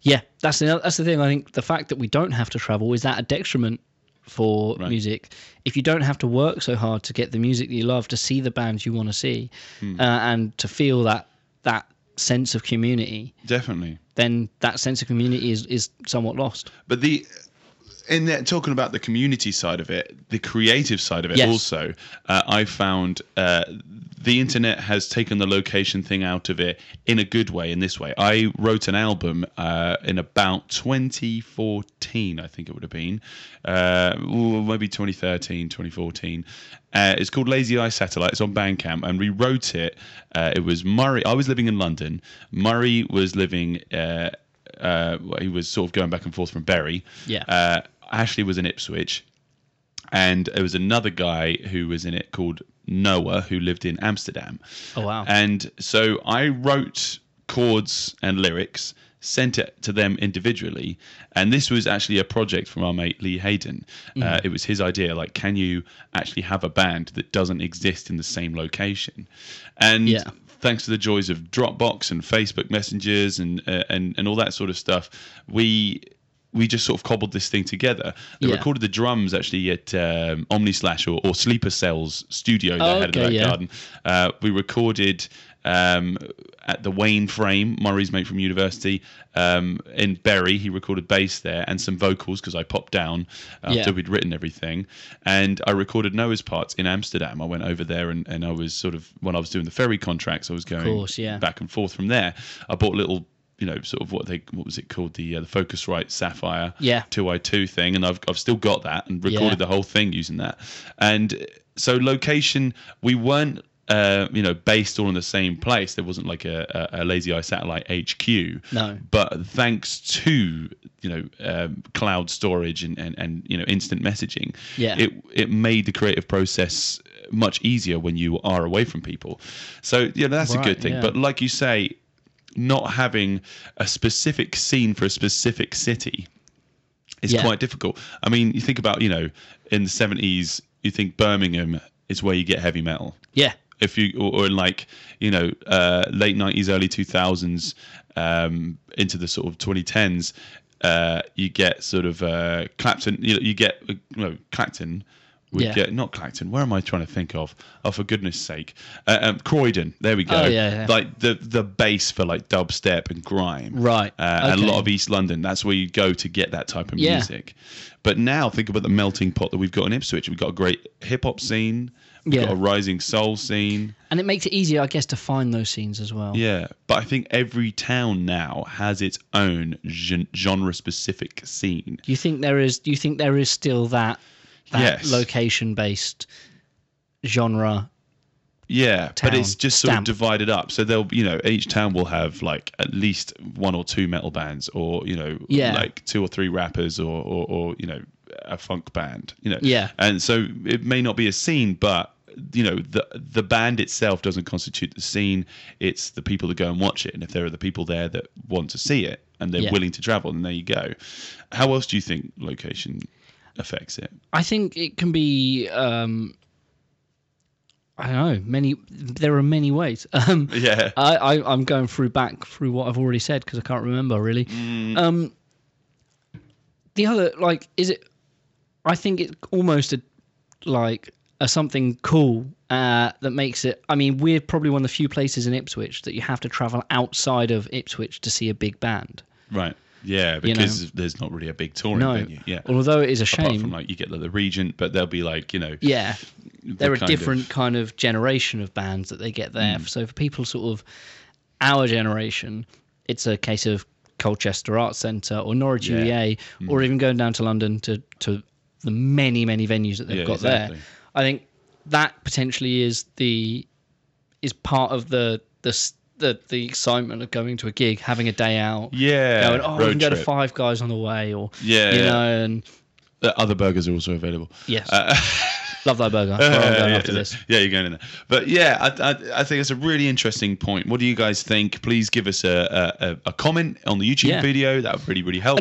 Yeah, that's the that's the thing. I think the fact that we don't have to travel is that a detriment for
Right.
music. If you don't have to work so hard to get the music that you love, to see the bands you want to see,
Hmm.
uh, and to feel that that sense of community,
Definitely.
then that sense of community is is somewhat lost.
But the in that talking about the community side of it, the creative side of it
Yes.
also, uh, I found uh, the internet has taken the location thing out of it in a good way. In this way, I wrote an album uh, in about 2014, I think it would have been, uh, maybe 2013, 2014. Uh, it's called Lazy Eye Satellite. It's on Bandcamp, and we wrote it. Uh, it was Murray. I was living in London. Murray was living. Uh, uh, well, he was sort of going back and forth from Bury.
Yeah.
Uh, Ashley was in Ipswich, and there was another guy who was in it called Noah, who lived in Amsterdam.
Oh wow!
And so I wrote chords and lyrics, sent it to them individually, and this was actually a project from our mate Lee Hayden. Uh, it was his idea. Like, can you actually have a band that doesn't exist in the same location? And
Yeah.
thanks to the joys of Dropbox and Facebook messengers and uh, and and all that sort of stuff, we we just sort of cobbled this thing together. They
Yeah.
recorded the drums actually at um, Omni Slash or, or Sleeper Cells studio
Oh,
had in
okay,
that garden. Uh, we recorded um, at the Wayne Frame, Murray's mate from university, um, in Bury. He recorded bass there and some vocals because I popped down after
Yeah.
we'd written everything. And I recorded Noah's parts in Amsterdam. I went over there and, and I was sort of, when I was doing the ferry contracts, I was going
course, yeah.
back and forth from there. I bought little. You know, sort of what they what was it called the uh, the Focusrite Saffire
Yeah.
two i two thing, and I've I've still got that and recorded
Yeah.
the whole thing using that. And so location, we weren't uh, you know based all in the same place. There wasn't like a, a, a lazy eye satellite HQ.
No.
But thanks to you know um, cloud storage and, and and you know instant messaging,
Yeah.
it it made the creative process much easier when you are away from people. So yeah, that's a good thing.
yeah.
But like you say, not having a specific scene for a specific city is
Yeah.
quite difficult. I mean, you think about, you know, in the 70s, you think Birmingham is where you get heavy metal.
yeah,
If you, or, or in like, you know, uh, late 90s, early 2000s, um, into the sort of 2010s, uh, you get sort of uh, Clapton, you, know, you get, uh, you know, Clacton. Would
Yeah.
get not Clacton. Where am I trying to think of? Oh, for goodness sake, uh, um, Croydon. There we go.
Oh, yeah, yeah.
Like the the base for like dubstep and grime.
Right,
Uh, And a lot of East London. That's where you go to get that type of
Yeah.
music. But now think about the melting pot that we've got in Ipswich. We've got a great hip hop scene. We've got a rising soul scene.
and it makes it easier, I guess, to find those scenes as well.
Yeah. But I think every town now has its own genre specific scene.
Do you think there is? Do you think there is still that that
Yes.
location based genre?
Yeah, but it's just sort
stamp.
of divided up. So they'll, you know, each town will have like at least one or two metal bands, or you know,
Yeah.
like two or three rappers, or, or, or you know, a funk band. You know,
Yeah.
And so it may not be a scene, but you know, the the band itself doesn't constitute the scene. It's the people that go and watch it, and if there are the people there that want to see it and they're
Yeah.
willing to travel, then there you go. How else do you think location affects it?
I think it can be. Um, I don't know. Many. There are many ways. Um,
Yeah.
I, I I'm going through back through what I've already said because I can't remember really. Um, the other like is it? I think it's almost a like a something cool uh, that makes it. I mean, we're probably one of the few places in Ipswich that you have to travel outside of Ipswich to see a big band.
Right. Yeah,
know.
because there's not really a big touring
No,
venue. Yeah.
although it is a
Apart
shame.
from like you get like, the Regent, but they'll be like you know.
yeah, they're a
kind of-
different kind of generation of bands that they get there. Hmm. So for people sort of our generation, it's a case of Colchester Arts Centre or Norwich
Yeah.
UEA, hmm. or even going down to London to to the many many venues that they've
Yeah,
got
exactly.
there. I think that potentially is the is part of the the the, the excitement of going to a gig, having a day out.
Yeah.
Going, oh, we can go to. Five Guys on the way, or
Yeah,
you
yeah.
know, and
The other burgers are also available.
yes,
Uh,
love that burger. That's I'm going
yeah,
after this.
yeah, you're going in there. But yeah, I, I, I think it's a really interesting point. What do you guys think? Please give us a, a, a- comment on the YouTube
Yeah.
video. That would really, really help.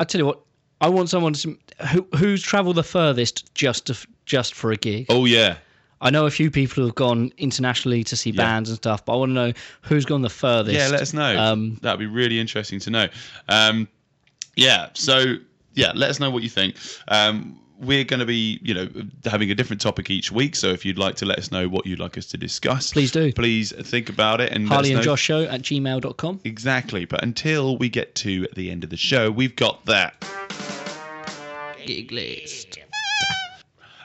I tell you what, I want someone to who who's travelled the furthest just to, just for a gig.
oh yeah,
I know a few people who have gone internationally to see bands and stuff, but I want to know who's gone the furthest.
yeah. Let us know.
Um,
That'd be really interesting to know. Um, yeah. So yeah, let us know what you think. Um, we're going to be, you know, having a different topic each week. So if you'd like to let us know what you'd like us to discuss,
Please do.
Please think about it and
Harley and. Josh Show at gmail.com.
Exactly. But until we get to the end of the show, we've got that.
Gig list.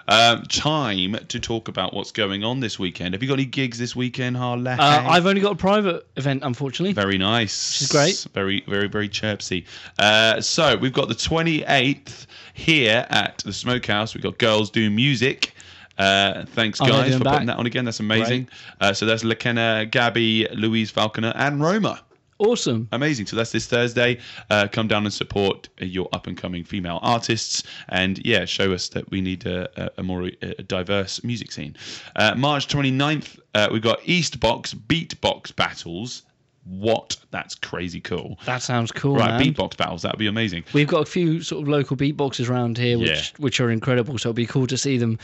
Um, time to talk about what's going on this weekend. Have you got any gigs this weekend, Harley?
Uh, I've only got a private event, unfortunately.
very nice.
Which is great.
Very, very, very chirpsy. Uh, so we've got the 28th here at the Smokehouse. We've got Girls Do Music. Uh, thanks, guys, for putting that on again. That's amazing. Uh, so that's LaKenna, Gabby, Louise Falconer, and Roma.
Awesome.
Amazing. So that's this Thursday. Uh, come down and support your up and coming female artists, and yeah, show us that we need a, a, a more uh diverse music scene. Uh, March 29th, uh, we've got East Box Beatbox Battles. What? That's crazy cool.
That sounds cool,
Right,
man.
beatbox battles. That'd be amazing.
We've got a few sort of local beatboxers around here, which
Yeah.
which are incredible. So it'd be cool to see them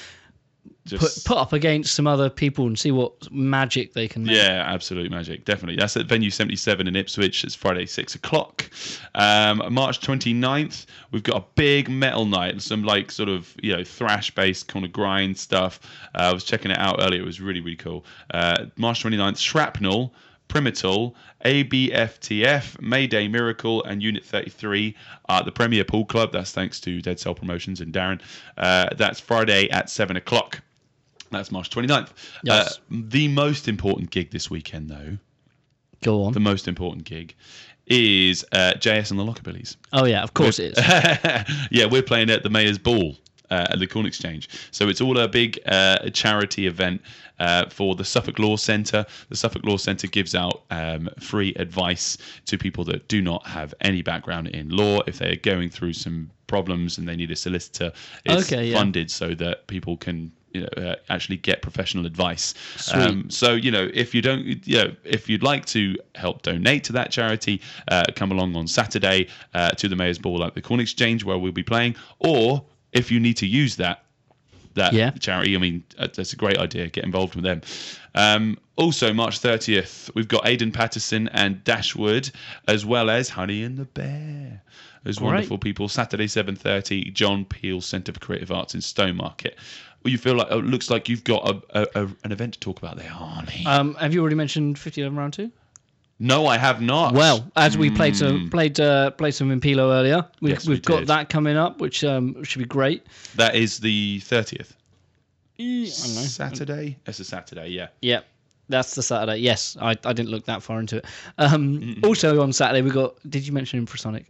Just
put up against some other people and see what magic they can make.
Yeah, absolute magic. Definitely. That's at venue 77 in Ipswich. It's Friday, 6 o'clock. Um, March 29th, we've got a big metal night. And some like sort of, you know, thrash based kind of grind stuff. Uh, I was checking it out earlier. It was really, really cool. Uh, March 29th, Shrapnel. Primital, ABFTF, Mayday Miracle, and Unit 33 are at the Premier Pool Club. That's thanks to Dead Cell Promotions and Darren. Uh, that's Friday at 7 o'clock. That's March 29th.
Yes.
Uh, the most important gig this weekend, though,
Go on.
the most important gig is uh, JS and the Lockabillies.
oh yeah, of course it is.
yeah, we're playing at the Mayor's Ball uh, at the Corn Exchange. So it's all a big uh, charity event uh, for the Suffolk Law Centre. The Suffolk Law Centre gives out um, free advice to people that do not have any background in law if they're going through some problems and they need a solicitor. It's
Okay, yeah.
funded so that people can. You know, uh, actually get professional advice. Um, so you know, if you don't, you know, if you'd like to help donate to that charity, uh, come along on Saturday uh, to the Mayor's Ball at the Corn Exchange where we'll be playing. Or if you need to use that that
Yeah.
charity, I mean, uh, that's a great idea. Get involved with them. Um, also, March 30th, we've got Aidan Patterson and Dashwood, as well as Honey and the Bear. Those
Great.
wonderful people. Saturday, 7.30, John Peel Centre for Creative Arts in Stowmarket. Well, you feel like it looks like you've got a, a, a, an event to talk about there, Harley.
Um, have you already mentioned 5011 round two?
no, I have not.
Well, as we played
Hmm.
some played uh, played some Impilo earlier, we,
Yes, we
we've got
did.
that coming up, which um, should be great.
that is the 30th.
I don't know.
Saturday? It's a Saturday, yeah.
Yeah, that's the Saturday. Yes, I, I didn't look that far into it. Um, also on Saturday we got. Did you mention Infrasonic?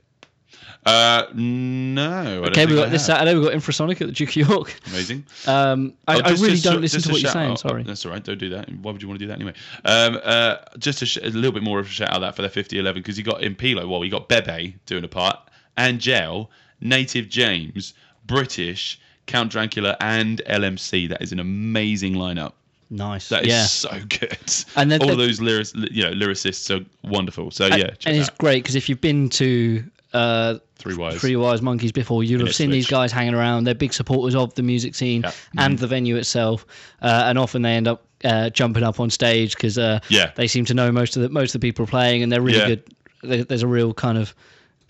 Uh, no. I
Okay, we got this. Saturday. We got Infrasonic at the Duke of York.
Amazing.
Um, I,
Oh,
I really
just-
don't listen to what you're saying.
out-
Sorry.
that's all right. Don't do that. Why would you want to do that anyway? Um, uh, just a, sh- a little bit more of a shout out that for their 5011 because you got Impilo. Well, you got Bebe doing a part, Angel, Native James, British, Count Dracula, and LMC. That is an amazing lineup.
Nice.
That is
yeah.
so good.
And then
all those lyrics, you know, lyricists are wonderful. So yeah,
and it's
out.
great because if you've been to uh,
Three Wise.
Three Wise Monkeys before, you'll
In
have seen these guys hanging around. They're big supporters of the music scene
Yeah.
and the venue itself, uh, and often they end up uh, jumping up on stage because uh,
Yeah.
they seem to know most of the most of the people playing, and they're really
Yeah.
good. There- There's a real kind of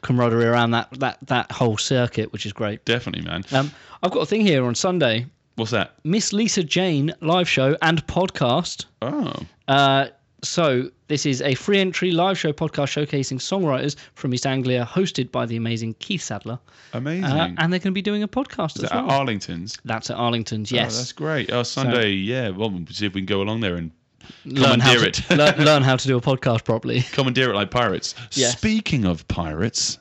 camaraderie around that that that whole circuit, which is great.
Definitely, man.
Um, I've got a thing here on Sunday.
What's that?
Miss Lisa Jane live show and podcast.
Oh,
Uh, So this is a free entry live show podcast showcasing songwriters from East Anglia, hosted by the amazing Keith Sadler,
Amazing.
uh, and they're going to be doing a podcast
Is
as
that at
well.
Arlington's?
That's at Arlington's.
Oh,
Yes.
that's great. Oh, Sunday. yeah. Well, we'll see if we can go along there and
learn how
commandeer
to,
it.
learn, learn how to do a podcast properly.
commandeer it like pirates.
Yes.
Speaking of pirates,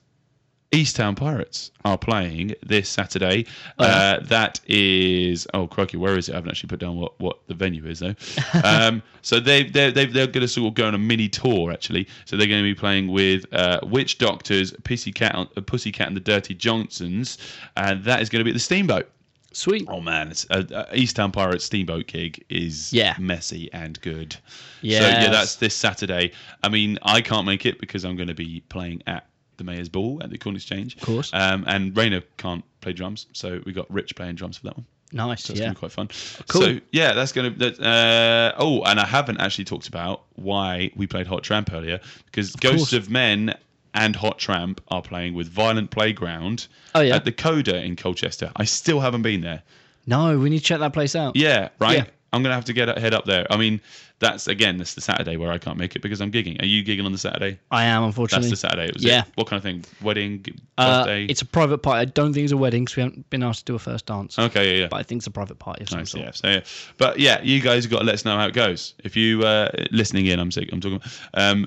East Town Pirates are playing this Saturday.
Oh,
uh, that is oh crikey, where is it? I haven't actually put down what, what the venue is though. um, so they they they they're going to sort of go on a mini tour actually. So they're going to be playing with uh, Witch Doctors, Pussycat, uh, Pussycat and the Dirty Johnsons, and that is going to be at the Steamboat.
Sweet.
Oh man, it's uh, uh, East Town Pirates Steamboat gig is
Yeah.
messy and good. Yeah.
So
yeah, that's this Saturday. I mean, I can't make it because I'm going to be playing at the Mayor's Ball at the Corn Exchange. Of
course.
Um, and Rainer can't play drums, so we got Rich playing drums for that one.
Nice.
So it's
yeah.
gonna be quite fun.
Cool.
So yeah, that's gonna. That, uh, oh, and I haven't actually talked about why we played Hot Tramp earlier because Ghosts
course.
of Men and Hot Tramp are playing with Violent Playground
Oh, yeah.
at the Coda in Colchester. I still haven't been there.
No, we need to check that place out.
Yeah, right.
Yeah.
I'm gonna have to get head up there. I mean, that's again, that's the Saturday where I can't make it because I'm gigging. Are you gigging on the Saturday?
I am unfortunately.
That's the Saturday. Was
Yeah.
It? What kind of thing? Wedding,
Uh,
birthday?
it's a private party. I don't think it's a wedding because we haven't been asked to do a first dance.
okay. Yeah. yeah.
But I think it's a private party of some
Nice,
sort.
yeah, so, yeah. But yeah, you guys got to let us know how it goes. If you uh, listening in, I'm sick. I'm talking. Um,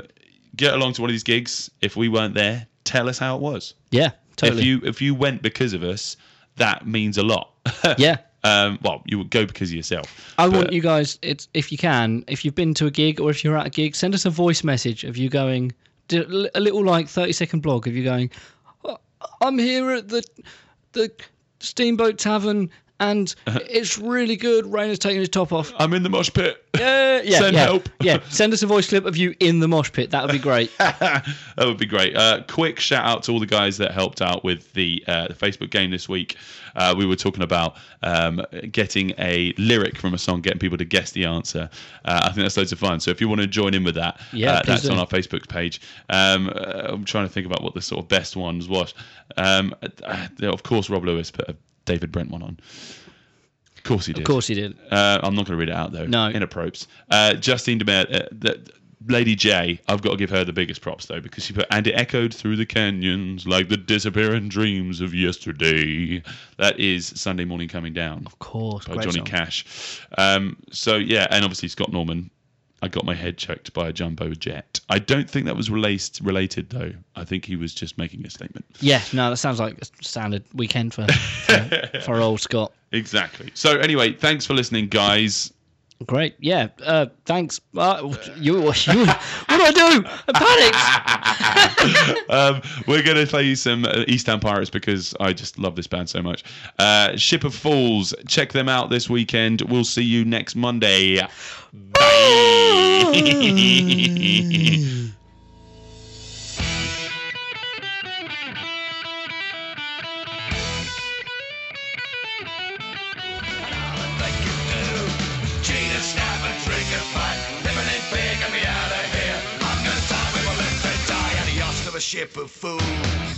get along to one of these gigs. If we weren't there, tell us how it was.
Yeah, totally.
If you if you went because of us, that means a lot.
yeah.
Um, well, you would go because of yourself.
I
But-
want you guys, it's if you can, if you've been to a gig or if you're at a gig, send us a voice message of you going, a little like 30 second blog of you going, "Oh, I'm here at the the Steamboat Tavern and it's really good. Rainer's taking his top off.
I'm in the mosh pit.
Yeah, yeah,
Send
yeah,
help.
yeah. Send us a voice clip of you in the mosh pit. That would be great.
that would be great. Uh, quick shout out to all the guys that helped out with the, uh, the Facebook game this week. Uh, we were talking about um, getting a lyric from a song, getting people to guess the answer. Uh, I think that's loads of fun. So if you want to join in with that,
Yeah,
uh, that's
do.
on our Facebook page. Um, uh, I'm trying to think about what the sort of best ones was. Um, of course, Rob Lewis put a David Brent one on. Of course he did.
Of course he did.
Uh, I'm not going to read it out though.
No.
Inappropriate. Uh, Justine Demare, uh, the, Lady J, I've got to give her the biggest props though because she put, and it echoed through the canyons like the disappearing dreams of yesterday. That is Sunday Morning Coming Down
Of course.
by
great
Johnny
song.
Cash. Um, so yeah, and obviously Scott Norman. I got my head checked by a jumbo jet. I don't think that was related related though. I think he was just making a statement.
Yeah, no, that sounds like a standard weekend for for, for old Scott.
Exactly. So anyway, thanks for listening, guys.
Great. Yeah. Uh, thanks. Uh, you, you, what do I do? I panicked.
um, we're going to play you some uh, East Town Pirates because I just love this band so much. Uh, Ship of Fools, check them out this weekend. We'll see you next Monday. Bye.
Cheat ship of fools.